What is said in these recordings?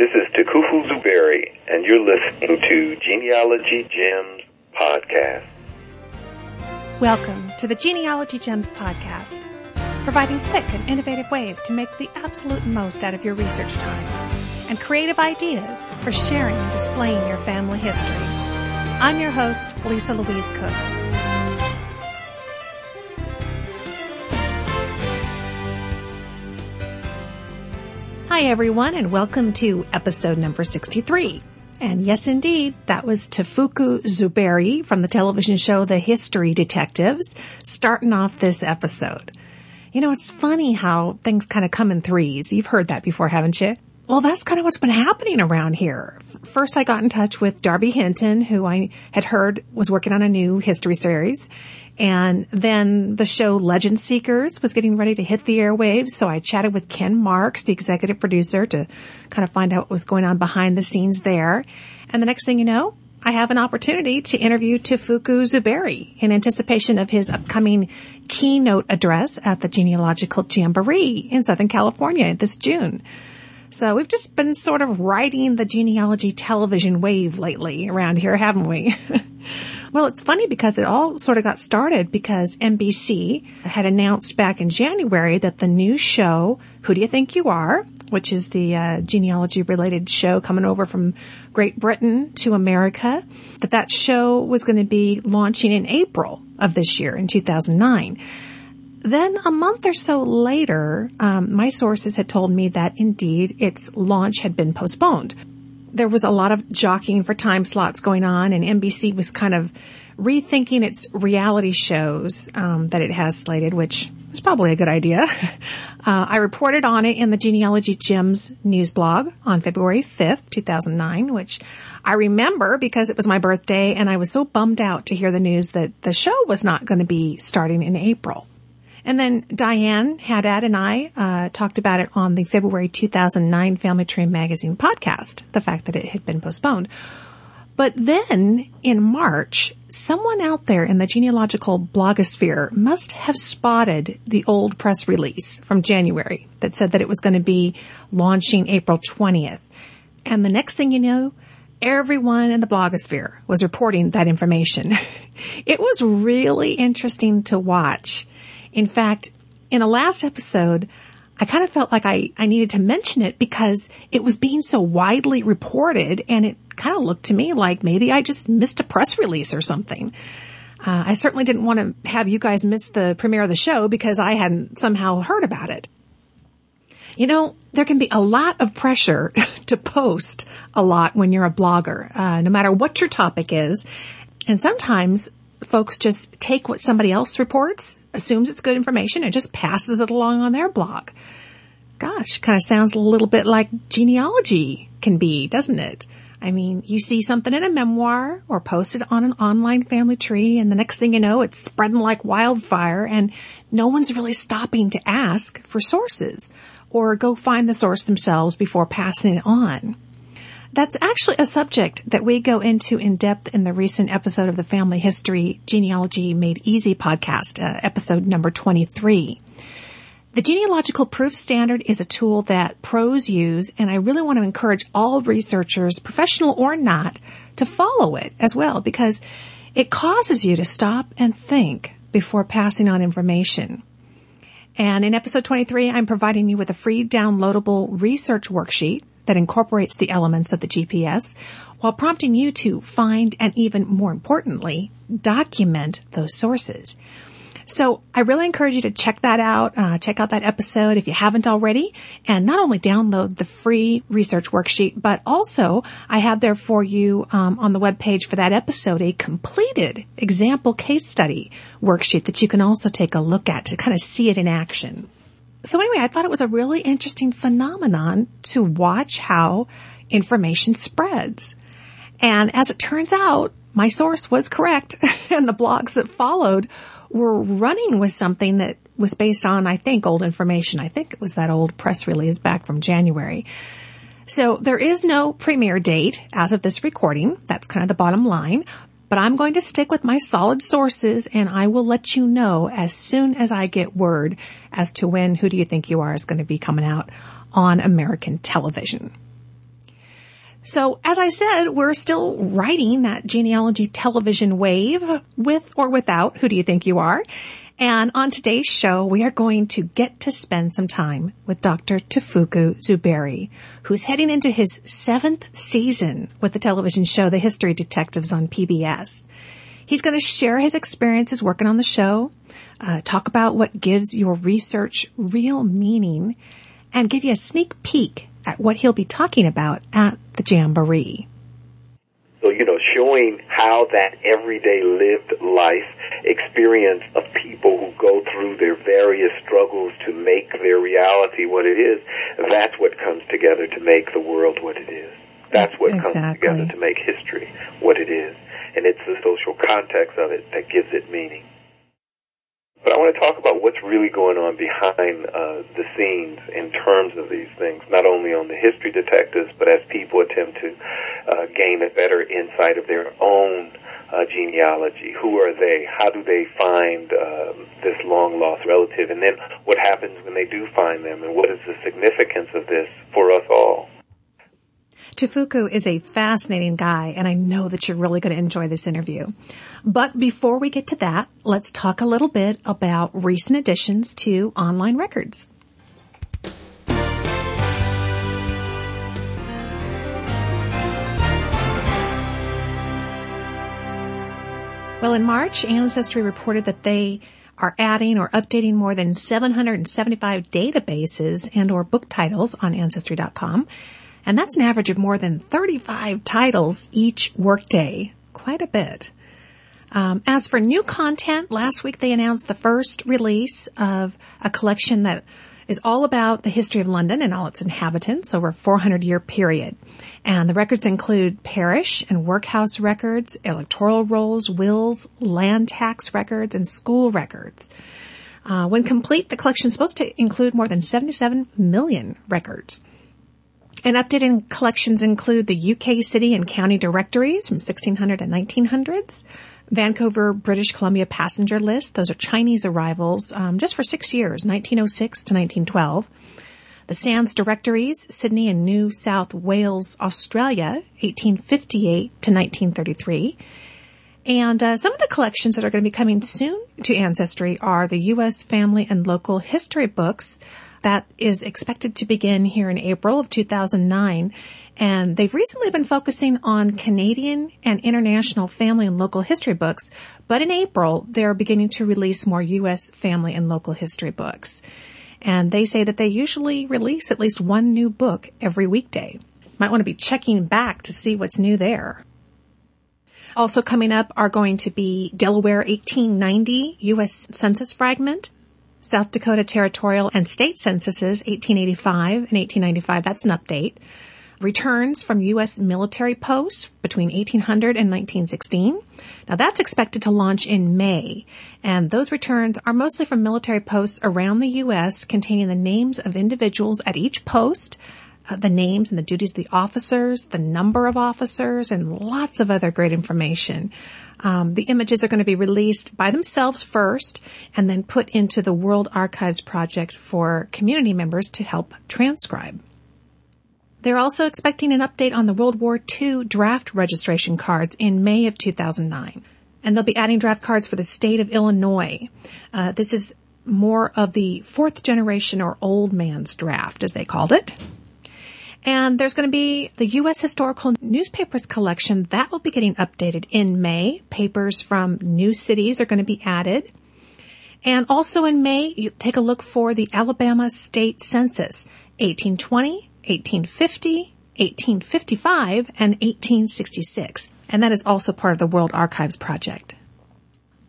This is Tukufu Zuberi, and you're listening to Genealogy Gems Podcast. Welcome to the Genealogy Gems Podcast, providing quick and innovative ways to make the absolute most out of your research time and creative ideas for sharing and displaying your family history. I'm your host, Lisa Louise Cooke. Hi everyone and welcome to episode number 63. And yes indeed, that was Tukufu Zuberi from the television show The History Detectives starting off this episode. You know, it's funny how things kind of come in threes. You've heard that before, haven't you? Well, that's kind of what's been happening around here. First, I got in touch with Darby Hinton, who I had heard was working on a new history series. And then the show Legend Seekers was getting ready to hit the airwaves. So I chatted with Ken Marks, the executive producer, to kind of find out what was going on behind the scenes there. And the next thing you know, I have an opportunity to interview Tukufu Zuberi in anticipation of his upcoming keynote address at the Genealogical Jamboree in Southern California this June. So we've just been sort of riding the genealogy television wave lately around here, haven't we? well, it's funny because it all sort of got started because NBC had announced back in January that the new show, Who Do You Think You Are, which is the uh, genealogy related show coming over from Great Britain to America, that that show was going to be launching in April of this year in 2009. Then a month or so later, um, my sources had told me that indeed its launch had been postponed. There was a lot of jockeying for time slots going on, and NBC was kind of rethinking its reality shows um, that it has slated, which is probably a good idea. Uh, I reported on it in the Genealogy Gems news blog on February 5th, 2009, which I remember because it was my birthday and I was so bummed out to hear the news that the show was not going to be starting in April. And then Diane Haddad and I uh, talked about it on the February 2009 Family Tree Magazine podcast, the fact that it had been postponed. But then in March, someone out there in the genealogical blogosphere must have spotted the old press release from January that said that it was going to be launching April 20th. And the next thing you know, everyone in the blogosphere was reporting that information. it was really interesting to watch. In fact, in the last episode, I kind of felt like I, I needed to mention it because it was being so widely reported and it kind of looked to me like maybe I just missed a press release or something. Uh, I certainly didn't want to have you guys miss the premiere of the show because I hadn't somehow heard about it. You know, there can be a lot of pressure to post a lot when you're a blogger, uh, no matter what your topic is. And sometimes folks just take what somebody else reports, assumes it's good information, and just passes it along on their blog. Gosh, kind of sounds a little bit like genealogy can be, doesn't it? I mean, you see something in a memoir or posted on an online family tree and the next thing you know, it's spreading like wildfire and no one's really stopping to ask for sources or go find the source themselves before passing it on. That's actually a subject that we go into in depth in the recent episode of the Family History Genealogy Made Easy podcast, uh, episode number 23. The genealogical proof standard is a tool that pros use, and I really want to encourage all researchers, professional or not, to follow it as well because it causes you to stop and think before passing on information. And in episode 23, I'm providing you with a free downloadable research worksheet that incorporates the elements of the GPS while prompting you to find and even more importantly, document those sources. So I really encourage you to check that out. Uh, check out that episode if you haven't already, and not only download the free research worksheet, but also I have there for you um, on the web page for that episode a completed example case study worksheet that you can also take a look at to kind of see it in action so anyway, I thought it was a really interesting phenomenon to watch how information spreads. And as it turns out, my source was correct and the blogs that followed were running with something that was based on, I think, old information. I think it was that old press release back from January. So there is no premiere date as of this recording. That's kind of the bottom line, but I'm going to stick with my solid sources and I will let you know as soon as I get word as to when Who Do You Think You Are is going to be coming out on American television. So as I said, we're still riding that genealogy television wave with or without who do you think you are? And on today's show, we are going to get to spend some time with Dr. Tukufu Zuberi, who's heading into his seventh season with the television show The History Detectives on PBS. He's going to share his experiences working on the show, uh, talk about what gives your research real meaning, and give you a sneak peek at what he'll be talking about at the Jamboree. So, you know, showing how that everyday lived life experience of people who go through their various struggles to make their reality what it is, that's what comes together to make the world what it is. That's what exactly. comes together to make history what it is. And it's the social context of it that gives it meaning. But I want to talk about what's really going on behind uh, the scenes in terms of these things, not only on the history detectives, but as people attempt to uh, gain a better insight of their own uh, genealogy. Who are they? How do they find um, this long lost relative? And then what happens when they do find them? And what is the significance of this for us all? Tukufu is a fascinating guy, and I know that you're really going to enjoy this interview. But before we get to that, let's talk a little bit about recent additions to online records. Well, in March, Ancestry reported that they are adding or updating more than 775 databases and or book titles on ancestry.com. And that's an average of more than 35 titles each workday. Quite a bit. Um, as for new content, last week they announced the first release of a collection that is all about the history of London and all its inhabitants over a 400 year period. And the records include parish and workhouse records, electoral rolls, wills, land tax records, and school records. Uh, when complete, the collection is supposed to include more than 77 million records. And updated collections include the UK city and county directories from 1600 and 1900s, Vancouver, British Columbia passenger list. Those are Chinese arrivals, um, just for six years, 1906 to 1912. The Sands directories, Sydney and New South Wales, Australia, 1858 to 1933. And uh, some of the collections that are going to be coming soon to Ancestry are the U.S. Family and Local History books, that is expected to begin here in April of 2009. And they've recently been focusing on Canadian and international family and local history books, but in April, they're beginning to release more U.S. family and local history books. And they say that they usually release at least one new book every weekday. Might want to be checking back to see what's new there. Also coming up are going to be Delaware 1890 U.S. Census Fragment, South Dakota territorial and state censuses 1885 and 1895. That's an update. Returns from U.S. military posts between 1800 and 1916. Now that's expected to launch in May, and those returns are mostly from military posts around the U.S. containing the names of individuals at each post, uh, the names and the duties of the officers, the number of officers, and lots of other great information. Um, the images are going to be released by themselves first and then put into the World Archives project for community members to help transcribe. They're also expecting an update on the World War II draft registration cards in May of 2009. And they'll be adding draft cards for the state of Illinois. Uh, this is more of the fourth generation or old man's draft, as they called it. And there's going to be the U.S. Historical Newspapers collection that will be getting updated in May. Papers from new cities are going to be added. And also in May, you take a look for the Alabama State Census, 1820, 1850, 1855, and 1866. And that is also part of the World Archives project.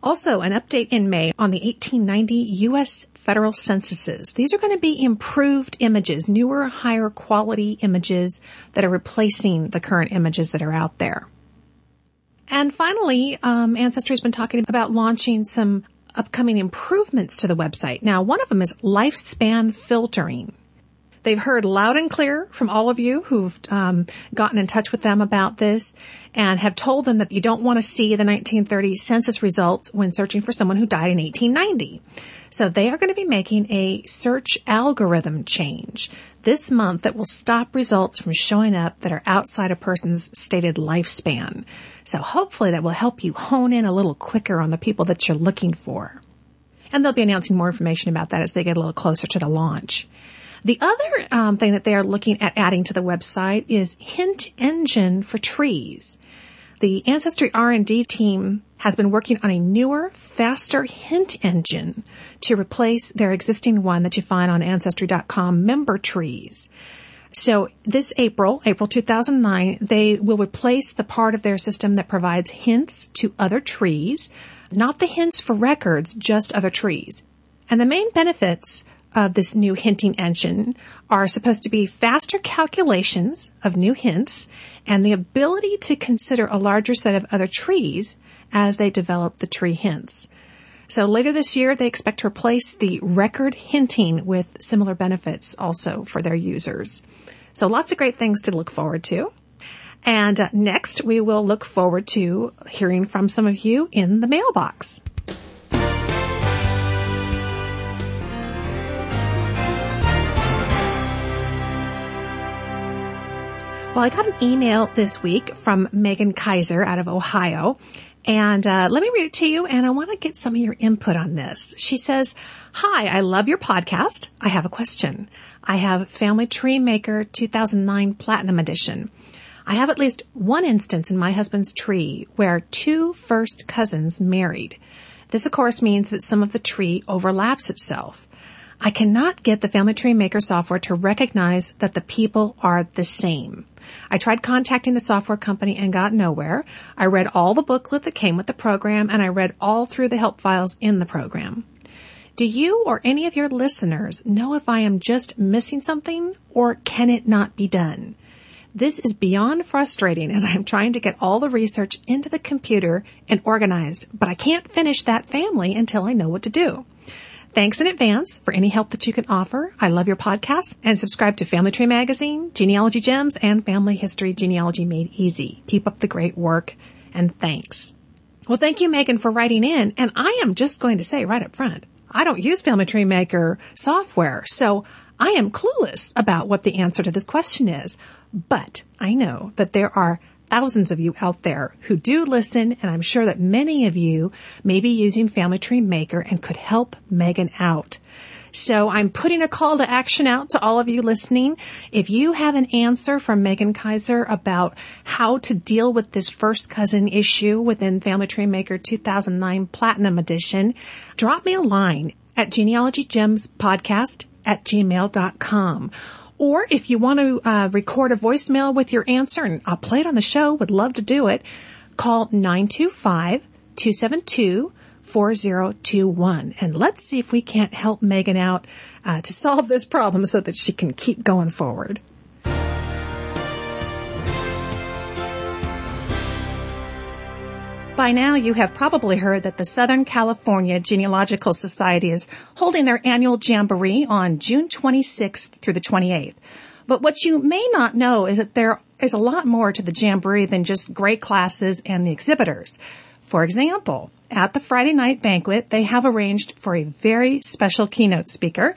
Also, an update in May on the 1890 U.S. federal censuses. These are going to be improved images, newer, higher quality images that are replacing the current images that are out there. And finally, um, Ancestry has been talking about launching some upcoming improvements to the website. Now, one of them is lifespan filtering. They've heard loud and clear from all of you who've um, gotten in touch with them about this and have told them that you don't want to see the 1930 census results when searching for someone who died in 1890. So they are going to be making a search algorithm change this month that will stop results from showing up that are outside a person's stated lifespan. So hopefully that will help you hone in a little quicker on the people that you're looking for. And they'll be announcing more information about that as they get a little closer to the launch. The other um, thing that they are looking at adding to the website is hint engine for trees. The Ancestry R&D team has been working on a newer, faster hint engine to replace their existing one that you find on ancestry.com member trees. So this April, April 2009, they will replace the part of their system that provides hints to other trees, not the hints for records, just other trees. And the main benefits of this new hinting engine are supposed to be faster calculations of new hints and the ability to consider a larger set of other trees as they develop the tree hints. So later this year, they expect to replace the record hinting with similar benefits also for their users. So lots of great things to look forward to. And uh, next, we will look forward to hearing from some of you in the mailbox. Well, I got an email this week from Megan Kaiser out of Ohio. And uh, let me read it to you, and I want to get some of your input on this. She says, Hi, I love your podcast. I have a question. I have Family Tree Maker 2009 Platinum Edition. I have at least one instance in my husband's tree where two first cousins married. This, of course, means that some of the tree overlaps itself. I cannot get the Family Tree Maker software to recognize that the people are the same. I tried contacting the software company and got nowhere. I read all the booklet that came with the program and I read all through the help files in the program. Do you or any of your listeners know if I am just missing something or can it not be done? This is beyond frustrating as I am trying to get all the research into the computer and organized, but I can't finish that family until I know what to do. Thanks in advance for any help that you can offer. I love your podcast and subscribe to Family Tree Magazine, Genealogy Gems, and Family History Genealogy Made Easy. Keep up the great work and thanks. Well, thank you, Megan, for writing in. And I am just going to say right up front, I don't use Family Tree Maker software, so I am clueless about what the answer to this question is. But I know that there are thousands of you out there who do listen, and I'm sure that many of you may be using Family Tree Maker and could help Megan out. So I'm putting a call to action out to all of you listening. If you have an answer from Megan Kaiser about how to deal with this first cousin issue within Family Tree Maker 2009 Platinum Edition, drop me a line at genealogygemspodcast at gmail.com or if you want to uh, record a voicemail with your answer, and I'll play it on the show, would love to do it, call 925-272-4021. And let's see if we can't help Megan out uh, to solve this problem so that she can keep going forward. By now, you have probably heard that the Southern California Genealogical Society is holding their annual jamboree on June 26th through the 28th. But what you may not know is that there is a lot more to the jamboree than just great classes and the exhibitors. For example, at the Friday night banquet, they have arranged for a very special keynote speaker,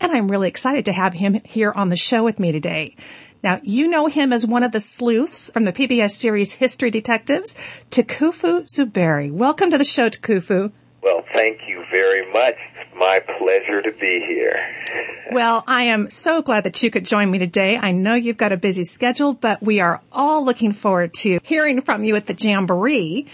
and I'm really excited to have him here on the show with me today. Now, you know him as one of the sleuths from the PBS series History Detectives, Tukufu Zuberi. Welcome to the show, Tukufu. Well, thank you very much. It's my pleasure to be here. well, I am so glad that you could join me today. I know you've got a busy schedule, but we are all looking forward to hearing from you at the Jamboree.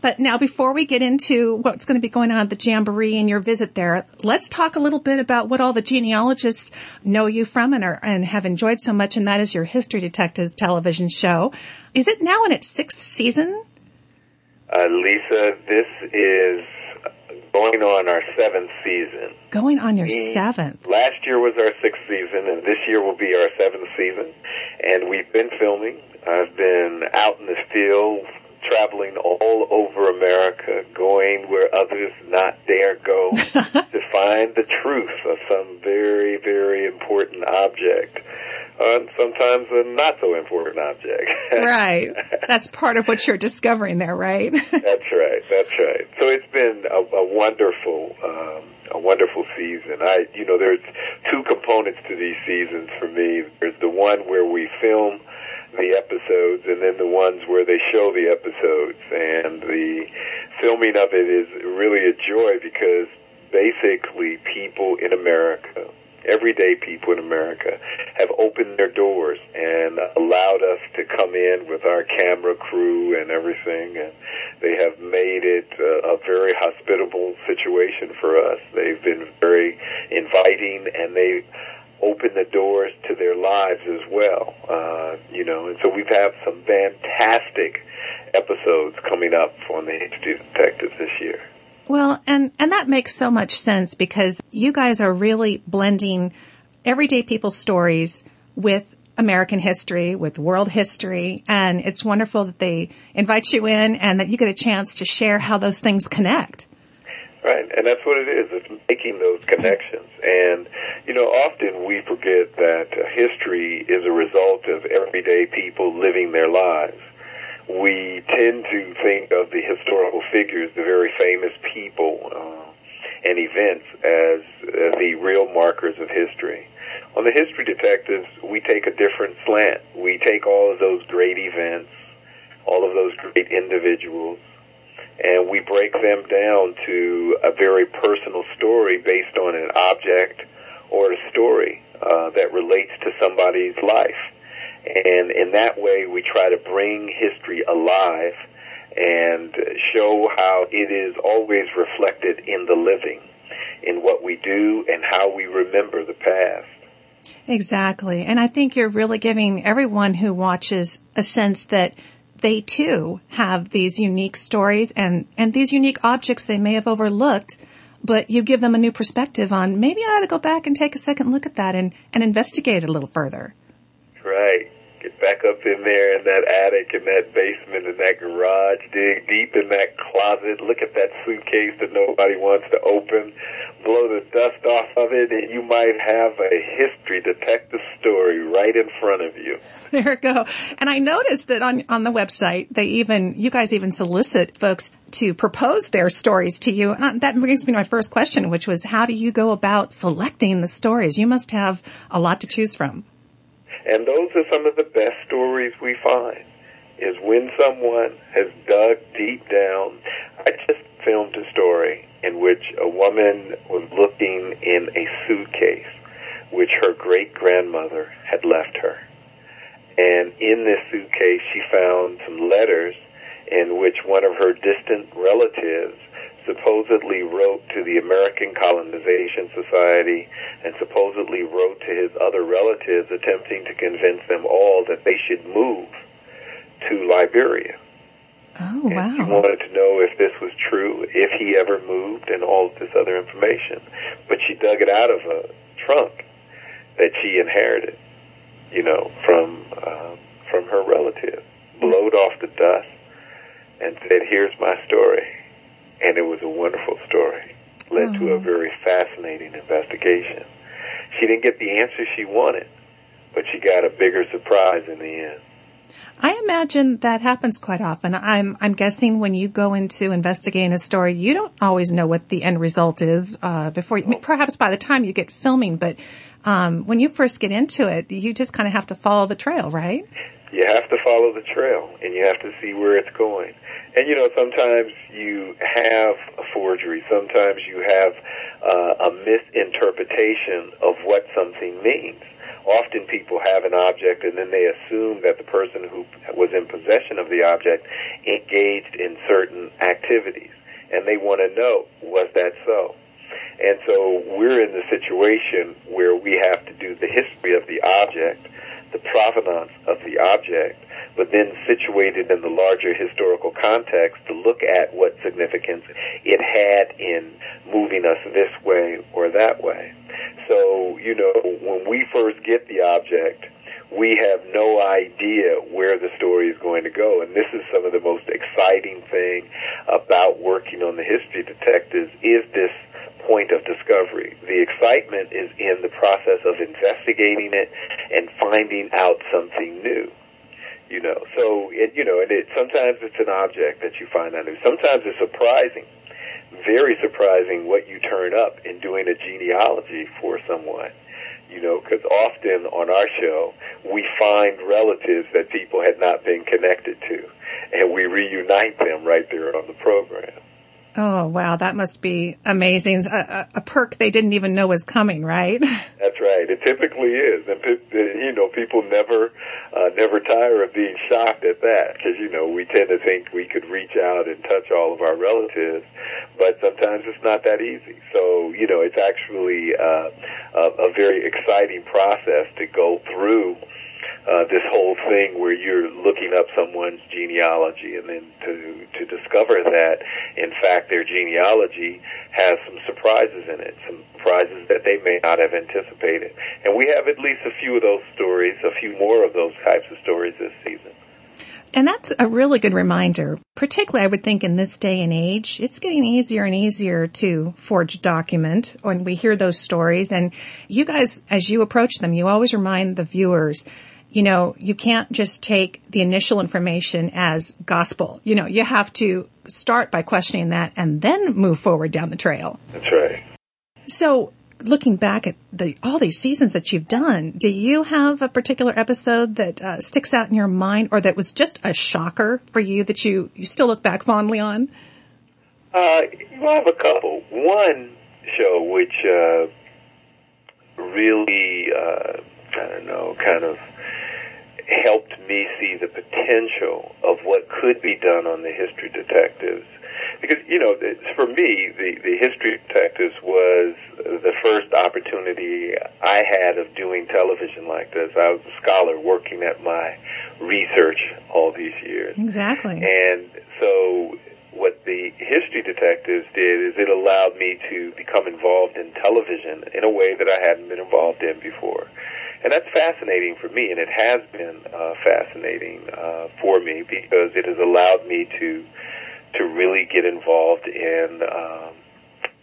But now before we get into what's going to be going on at the Jamboree and your visit there, let's talk a little bit about what all the genealogists know you from and are, and have enjoyed so much. And that is your History Detectives television show. Is it now in its sixth season? Uh, Lisa, this is going on our seventh season. Going on your seventh. Last year was our sixth season, and this year will be our seventh season. And we've been filming. I've been out in the field traveling all over America, going where others not dare go to find the truth of some very, very important object. Uh, sometimes a not so important object. right. That's part of what you're discovering there, right? that's right. That's right. So it's been a, a wonderful, um, a wonderful season. I, you know, there's two components to these seasons for me. There's the one where we film the episodes and then the ones where they show the episodes. And the filming of it is really a joy because basically people in America, everyday people in America, have opened their doors and allowed us to come in with our camera crew and everything. And they have made it uh, a very hospitable situation for us. They've been very inviting and they open the doors to their lives as well. Uh, you know, and so we've had some fantastic episodes coming up on the History Detectives this year. Well, and, and that makes so much sense because you guys are really blending everyday people's stories with American history, with world history, and it's wonderful that they invite you in and that you get a chance to share how those things connect. Right, and that's what it is. It's making those connections. And, you know, often we forget that history is a result of everyday people living their lives. We tend to think of the historical figures, the very famous people uh, and events, as uh, the real markers of history. On the History Detectives, we take a different slant. We take all of those great events, all of those great individuals, and we break them down to a very personal story based on an object or a story uh, that relates to somebody's life. And in that way, we try to bring history alive and show how it is always reflected in the living, in what we do and how we remember the past. Exactly. And I think you're really giving everyone who watches a sense that they too have these unique stories and, and these unique objects they may have overlooked, but you give them a new perspective on maybe I ought to go back and take a second look at that and, and investigate it a little further. Right. Get back up in there in that attic, in that basement, in that garage, dig deep in that closet, look at that suitcase that nobody wants to open, blow the dust off of it, and you might have a history detective story right in front of you. There you go. And I noticed that on, on the website, they even, you guys even solicit folks to propose their stories to you. And that brings me to my first question, which was how do you go about selecting the stories? You must have a lot to choose from. And those are some of the best stories we find is when someone has dug deep down. I just filmed a story in which a woman was looking in a suitcase which her great grandmother had left her. And in this suitcase, she found some letters in which one of her distant relatives supposedly wrote to the American Colonization Society and supposedly wrote to his other relatives attempting to convince them all that they should move to Liberia. Oh, wow. And she wanted to know if this was true, if he ever moved, and all this other information. But she dug it out of a trunk that she inherited you know, from uh, from her relative, blowed off the dust, and said, "Here's my story," and it was a wonderful story. Led to a oh. very fascinating investigation. She didn't get the answer she wanted, but she got a bigger surprise in the end. I imagine that happens quite often. I'm I'm guessing when you go into investigating a story, you don't always know what the end result is uh, before. You, perhaps by the time you get filming, but um, when you first get into it, you just kind of have to follow the trail, right? You have to follow the trail, and you have to see where it's going. And you know, sometimes you have a forgery. Sometimes you have uh, a misinterpretation of what something means. Often people have an object and then they assume that the person who was in possession of the object engaged in certain activities. And they want to know, was that so? And so we're in the situation where we have to do the history of the object, the provenance of the object, but then situated in the larger historical context to look at what significance it had in moving us this way or that way. So, you know, when we first get the object, we have no idea where the story is going to go. And this is some of the most exciting thing about working on the history detectives is this point of discovery. The excitement is in the process of investigating it and finding out something new. You know, so it, you know, and it sometimes it's an object that you find out new. Sometimes it's surprising, very surprising what you turn up in doing a genealogy for someone you know, because often on our show we find relatives that people had not been connected to, and we reunite them right there on the program. Oh, wow. That must be amazing. A, a, perk they didn't even know was coming, right? That's right. It typically is. And, you know, people never, uh, never tire of being shocked at that because, you know, we tend to think we could reach out and touch all of our relatives, but sometimes it's not that easy. So, you know, it's actually, uh, a, a very exciting process to go through uh, this whole thing where you're looking up someone's genealogy and then to to discover that in fact their genealogy has some surprises in it, some surprises that they may not have anticipated. And we have at least a few of those stories, a few more of those types of stories this season. And that's a really good reminder, particularly I would think in this day and age, it's getting easier and easier to forge document when we hear those stories. And you guys, as you approach them, you always remind the viewers you know, you can't just take the initial information as gospel. You know, you have to start by questioning that and then move forward down the trail. That's right. So, looking back at the all these seasons that you've done, do you have a particular episode that uh, sticks out in your mind, or that was just a shocker for you that you you still look back fondly on? Uh, you have a couple. One show which uh, really, uh, I don't know, kind of helped me see the potential of what could be done on the History Detectives. Because, you know, for me, the, the History Detectives was the first opportunity I had of doing television like this. I was a scholar working at my research all these years. Exactly. And so what the History Detectives did is it allowed me to become involved in television in a way that I hadn't been involved in before and that's fascinating for me, and it has been uh, fascinating uh, for me because it has allowed me to to really get involved in um,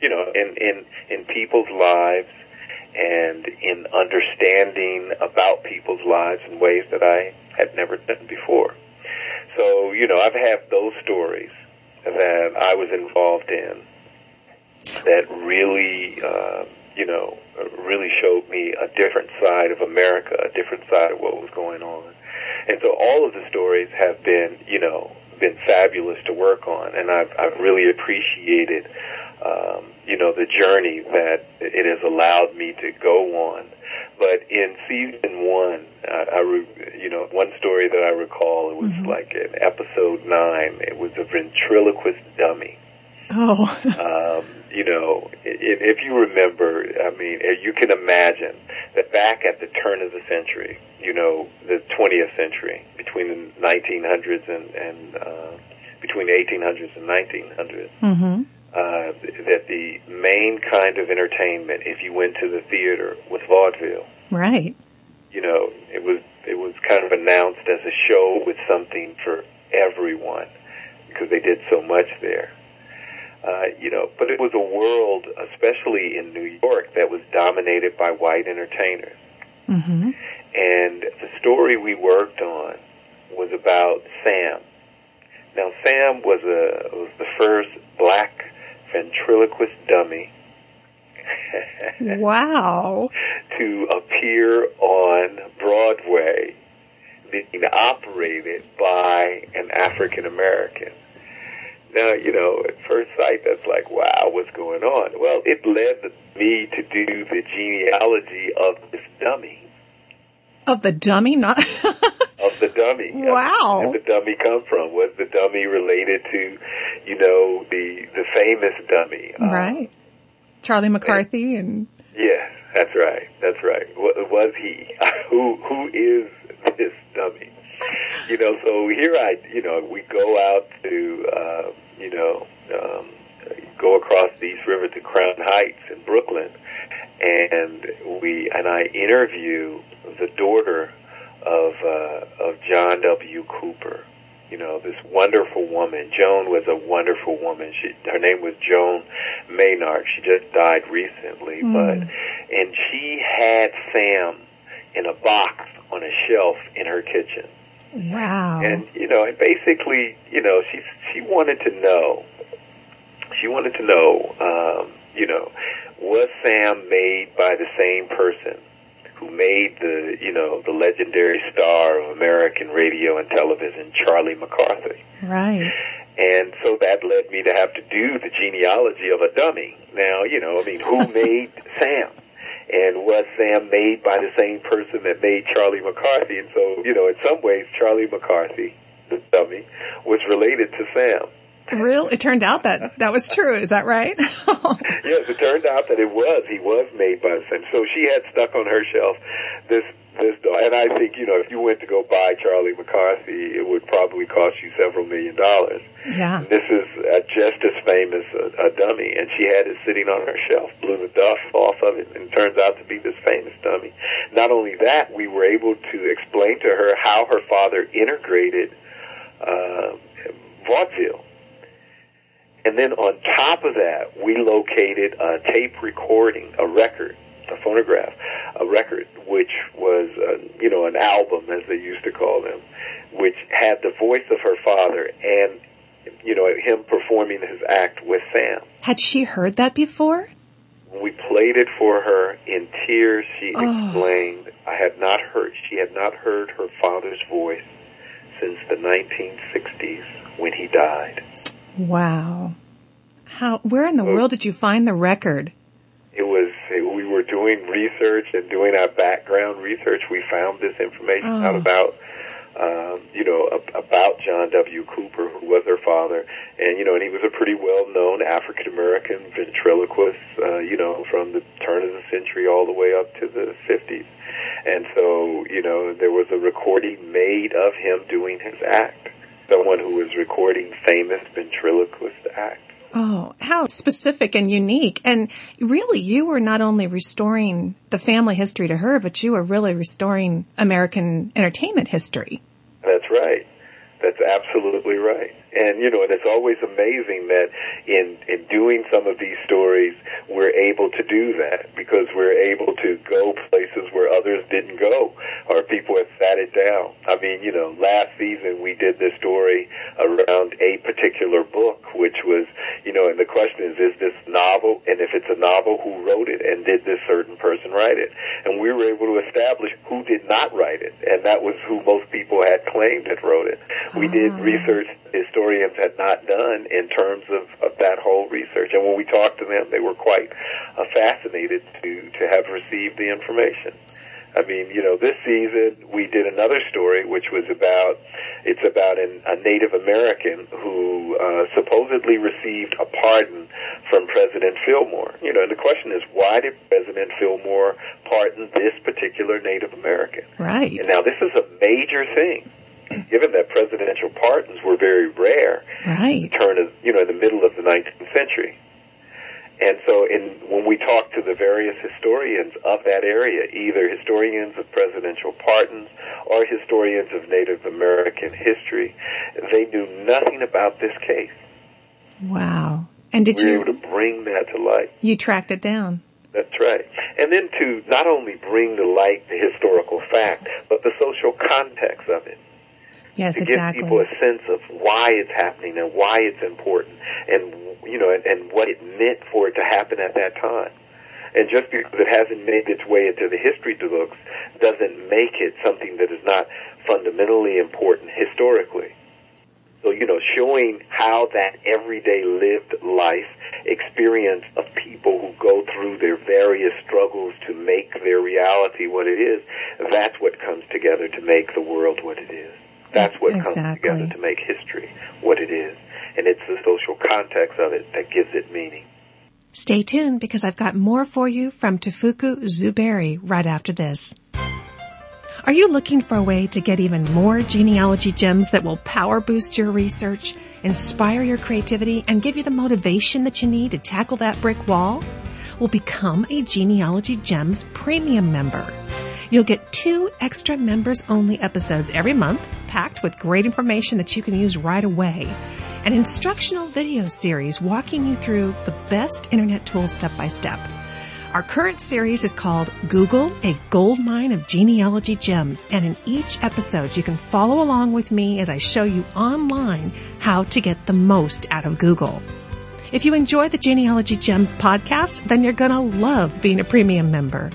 you know in in in people's lives and in understanding about people's lives in ways that I had never done before. So you know I've had those stories that I was involved in that really. Uh, you know, really showed me a different side of America, a different side of what was going on. And so all of the stories have been, you know, been fabulous to work on, and I've I've really appreciated, um, you know, the journey that it has allowed me to go on. But in season one, I, I re, you know, one story that I recall, it was mm-hmm. like in episode nine. It was a ventriloquist dummy. Oh. um, you know, if, if you remember, I mean, you can imagine that back at the turn of the century, you know, the 20th century, between the 1900s and, and uh, between the 1800s and 1900s, mm-hmm. uh, that the main kind of entertainment, if you went to the theater, was vaudeville. Right. You know, it was it was kind of announced as a show with something for everyone because they did so much there. Uh, you know, but it was a world, especially in New York, that was dominated by white entertainers. Mm-hmm. And the story we worked on was about Sam. Now, Sam was a was the first black ventriloquist dummy. wow! to appear on Broadway, being operated by an African American. Now, you know, at first sight, that's like, wow, what's going on? Well, it led me to do the genealogy of this dummy. Of the dummy, not of the dummy. Wow. Where did the dummy come from? Was the dummy related to, you know, the the famous dummy? Uh, right. Charlie McCarthy and. Yes, that's right. That's right. Was he? Who who is this dummy? You know, so here I, you know, we go out to. Uh, you know, um, go across the East River to Crown Heights in Brooklyn, and we and I interview the daughter of uh, of John W. Cooper. You know, this wonderful woman. Joan was a wonderful woman. She, her name was Joan Maynard. She just died recently, mm. but and she had Sam in a box on a shelf in her kitchen. Wow. And you know, and basically, you know, she she wanted to know. She wanted to know, um, you know, was Sam made by the same person who made the, you know, the legendary star of American radio and television, Charlie McCarthy. Right. And so that led me to have to do the genealogy of a dummy. Now, you know, I mean, who made Sam? And was Sam made by the same person that made Charlie McCarthy? And so, you know, in some ways, Charlie McCarthy, the dummy, was related to Sam. Real? It turned out that that was true. Is that right? yes, it turned out that it was. He was made by Sam. So she had stuck on her shelf this this dog. And I think you know if you went to go buy Charlie McCarthy, it would probably cost you several million dollars. Yeah. This is a, just as famous a, a dummy, and she had it sitting on her shelf, blew the dust off of it, and it turns out to be this famous dummy. Not only that, we were able to explain to her how her father integrated uh, vaudeville and then on top of that, we located a tape recording, a record, a phonograph, a record, which was, uh, you know, an album, as they used to call them, which had the voice of her father and, you know, him performing his act with Sam. Had she heard that before? we played it for her in tears, she oh. explained, I had not heard, she had not heard her father's voice since the 1960s when he died. Wow. How? Where in the world did you find the record? It was. We were doing research and doing our background research. We found this information oh. out about. Um, you know, about John W. Cooper, who was her father, and you know, and he was a pretty well-known African American ventriloquist, uh, you know, from the turn of the century all the way up to the 50s. And so, you know, there was a recording made of him doing his act someone who was recording famous ventriloquist acts. Oh, how specific and unique. And really, you were not only restoring the family history to her, but you were really restoring American entertainment history. That's right. That's absolutely right. And you know, and it's always amazing that in in doing some of these stories, we're able to do that because we're able to go places where others didn't go, or people have sat it down. I mean, you know, last season we did this story around a particular book, which was, you know, and the question is, is this novel? And if it's a novel, who wrote it? And did this certain person write it? And we were able to establish who did not write it, and that was who most people had claimed had wrote it. We did ah. research historians had not done in terms of, of that whole research. And when we talked to them, they were quite uh, fascinated to, to have received the information. I mean, you know, this season we did another story which was about it's about an, a Native American who uh, supposedly received a pardon from President Fillmore. You know, and the question is, why did President Fillmore pardon this particular Native American? Right. And now this is a major thing given that presidential pardons were very rare, right? Turn of you know in the middle of the 19th century, and so in when we talked to the various historians of that area, either historians of presidential pardons or historians of Native American history, they knew nothing about this case. Wow! And did we you able to bring that to light? You tracked it down. That's right. And then to not only bring to light the historical fact, but the social context of it. Yes, to exactly. give people a sense of why it's happening and why it's important, and you know, and, and what it meant for it to happen at that time. And just because it hasn't made its way into the history books doesn't make it something that is not fundamentally important historically. So, you know, showing how that everyday lived life experience of people who go through their various struggles to make their reality what it is, that's what comes together to make the world what it is. That's what exactly. comes together to make history what it is. And it's the social context of it that gives it meaning. Stay tuned because I've got more for you from Tukufu Zuberi right after this. Are you looking for a way to get even more genealogy gems that will power boost your research, inspire your creativity, and give you the motivation that you need to tackle that brick wall? Well, become a Genealogy Gems premium member. You'll get two extra members only episodes every month, packed with great information that you can use right away. An instructional video series walking you through the best internet tools step by step. Our current series is called Google, a gold mine of genealogy gems. And in each episode, you can follow along with me as I show you online how to get the most out of Google. If you enjoy the Genealogy Gems podcast, then you're gonna love being a premium member.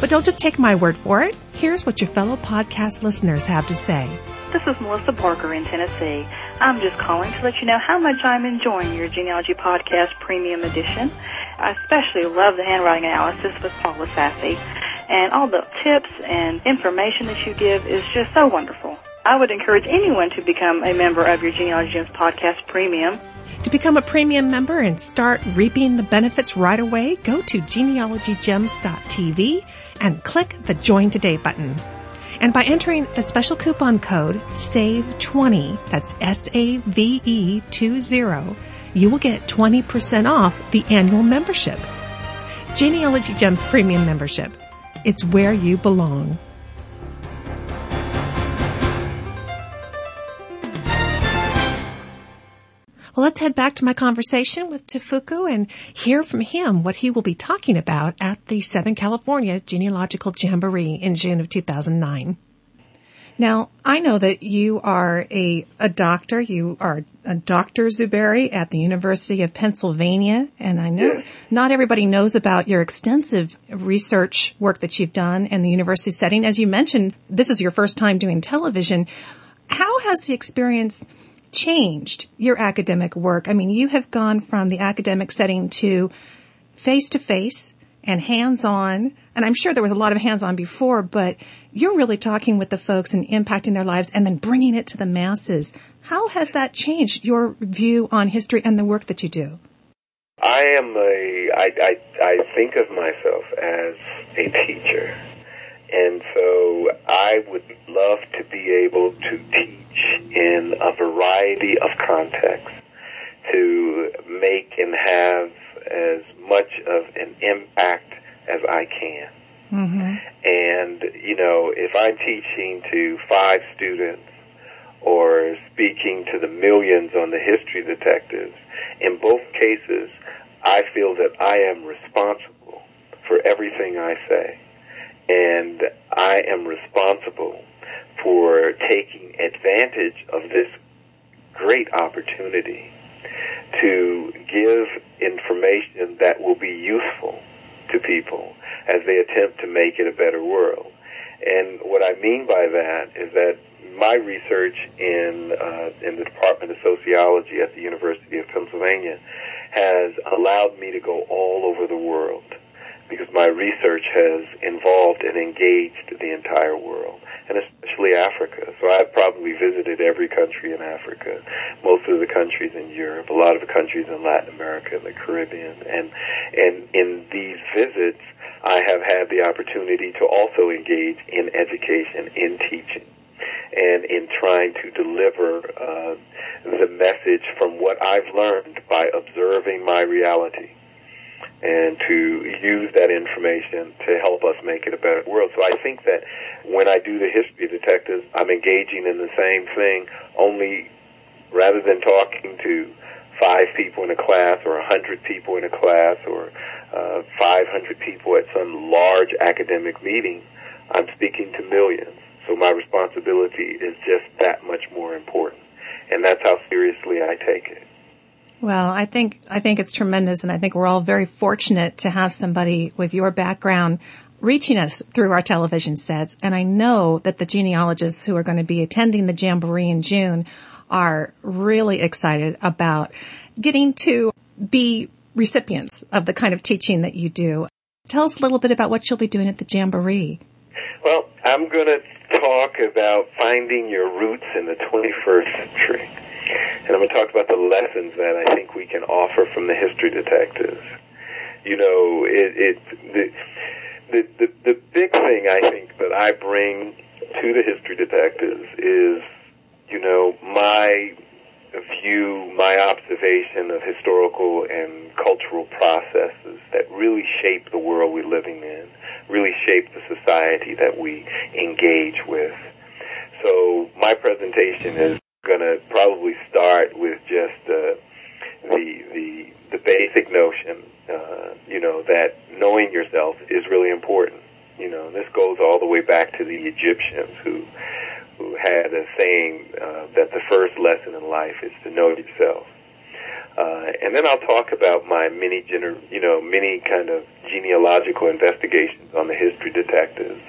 But don't just take my word for it. Here's what your fellow podcast listeners have to say. This is Melissa Parker in Tennessee. I'm just calling to let you know how much I'm enjoying your Genealogy Podcast Premium Edition. I especially love the handwriting analysis with Paula Sassi. And all the tips and information that you give is just so wonderful. I would encourage anyone to become a member of your Genealogy Gems Podcast Premium. To become a premium member and start reaping the benefits right away, go to genealogygems.tv and click the Join Today button. And by entering the special coupon code SAVE20, that's S-A-V-E 20, you will get 20% off the annual membership. Genealogy Gems Premium Membership. It's where you belong. Well, let's head back to my conversation with Tukufu and hear from him what he will be talking about at the Southern California Genealogical Jamboree in June of 2009. Now, I know that you are a, a doctor. You are a Dr. Zuberi at the University of Pennsylvania. And I know Yes. not everybody knows about your extensive research work that you've done in the university setting. As you mentioned, this is your first time doing television. How has the experience changed your academic work? I mean, you have gone from the academic setting to face to face and hands on. And I'm sure there was a lot of hands on before, but you're really talking with the folks and impacting their lives and then bringing it to the masses. How has that changed your view on history and the work that you do? I am a, I, I, I think of myself as a teacher. And so I would love to be able to teach in a variety of contexts to make and have as much of an impact as I can. Mm-hmm. And, you know, if I'm teaching to five students or speaking to the millions on the history detectives, in both cases, I feel that I am responsible for everything I say. And I am responsible for taking advantage of this great opportunity to give information that will be useful to people as they attempt to make it a better world. And what I mean by that is that my research in uh, in the Department of Sociology at the University of Pennsylvania has allowed me to go all over the world because my research has involved and engaged the entire world, and especially Africa. So I've probably visited every country in Africa, most of the countries in Europe, a lot of the countries in Latin America and the Caribbean, and and in these visits, I have had the opportunity to also engage in education, in teaching, and in trying to deliver uh, the message from what I've learned by observing my reality and to use that information to help us make it a better world. So I think that when I do the history detectives, I'm engaging in the same thing, only rather than talking to five people in a class or a hundred people in a class or uh, 500 people at some large academic meeting, I'm speaking to millions. So my responsibility is just that much more important. And that's how seriously I take it. Well, I think I think it's tremendous, and I think we're all very fortunate to have somebody with your background reaching us through our television sets. And I know that the genealogists who are going to be attending the jamboree in June are really excited about getting to be recipients of the kind of teaching that you do. Tell us a little bit about what you'll be doing at the jamboree. Well, I'm going to talk about finding your roots in the 21st century. And I'm going to talk about the lessons that I think we can offer from the history detectives. You know, it, it the, the the the big thing I think that I bring to the history detectives is, you know, my view, my observation of historical and cultural processes that really shape the world we're living in, really shape the society that we engage with. So my presentation is going to probably start with just uh, the the the basic notion, uh, you know, that knowing yourself is really important. You know, this goes all the way back to the Egyptians who who had a saying uh, that the first lesson in life is to know yourself. Uh, and then I'll talk about my many, gener- you know, many kind of genealogical investigations on the history detectives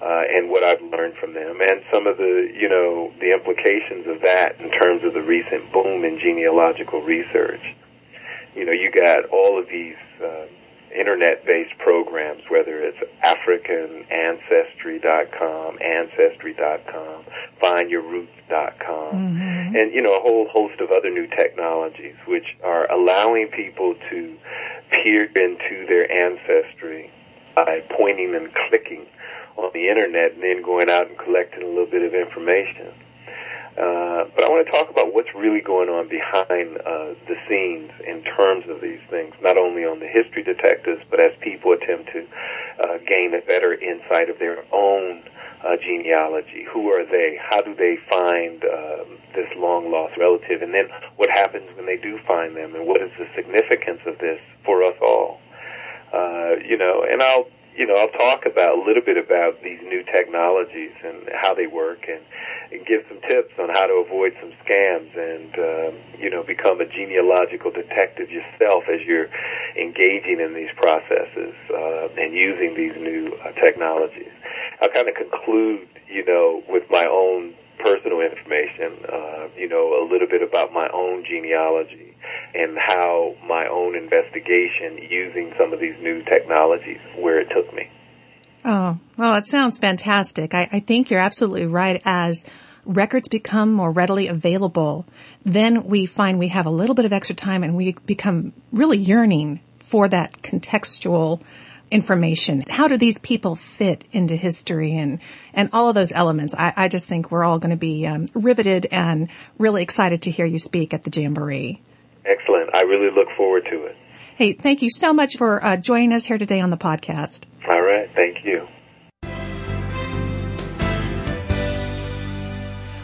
uh, and what I've learned from them, and some of the, you know, the implications of that in terms of the recent boom in genealogical research. You know, you got all of these uh, internet-based programs, whether it's AfricanAncestry.com, Ancestry.com, FindYourRoots.com, mm-hmm. and you know a whole host of other new technologies which are allowing people to peer into their ancestry by pointing and clicking on the internet and then going out and collecting a little bit of information. Uh, but I want to talk about what's really going on behind uh, the scenes in terms of these things, not only on the history detectives, but as people attempt to uh, gain a better insight of their own uh, genealogy. Who are they? How do they find um, this long lost relative? And then what happens when they do find them? And what is the significance of this for us all? Uh, you know, and I'll you know, I'll talk about a little bit about these new technologies and how they work, and, and give some tips on how to avoid some scams, and um, you know, become a genealogical detective yourself as you're engaging in these processes uh, and using these new uh, technologies. I'll kind of conclude, you know, with my own personal information, uh, you know, a little bit about my own genealogy and how my own investigation using some of these new technologies, where it took me. Oh, well, it sounds fantastic. I, I think you're absolutely right. As records become more readily available, then we find we have a little bit of extra time and we become really yearning for that contextual information. How do these people fit into history and, and all of those elements? I, I just think we're all going to be um, riveted and really excited to hear you speak at the Jamboree. Excellent. I really look forward to it. Hey, thank you so much for uh, joining us here today on the podcast. All right. Thank you.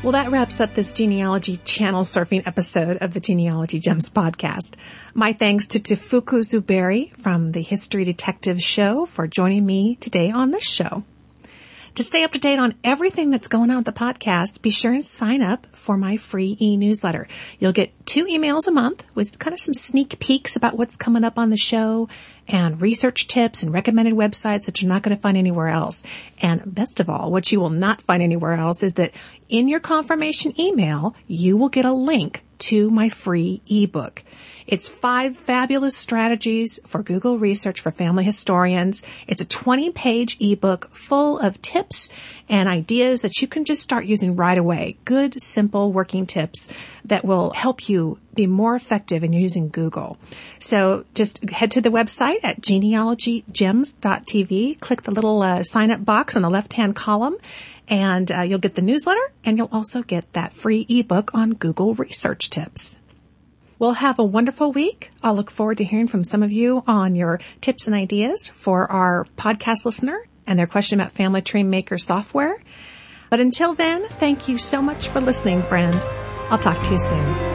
Well, that wraps up this genealogy channel surfing episode of the Genealogy Gems podcast. My thanks to Tukufu Zuberi from the History Detective Show for joining me today on this show. To stay up to date on everything that's going on with the podcast, be sure and sign up for my free e-newsletter. You'll get two emails a month with kind of some sneak peeks about what's coming up on the show and research tips and recommended websites that you're not going to find anywhere else. And best of all, what you will not find anywhere else is that in your confirmation email, you will get a link to my free ebook. It's five fabulous strategies for Google research for family historians. It's a 20 page ebook full of tips and ideas that you can just start using right away. Good, simple working tips that will help you be more effective in using Google. So just head to the website at genealogygems.tv, click the little uh, sign up box on the left hand column and uh, you'll get the newsletter and you'll also get that free ebook on Google research tips. We'll have a wonderful week. I'll look forward to hearing from some of you on your tips and ideas for our podcast listener and their question about Family Tree Maker software. But until then, thank you so much for listening, friend. I'll talk to you soon.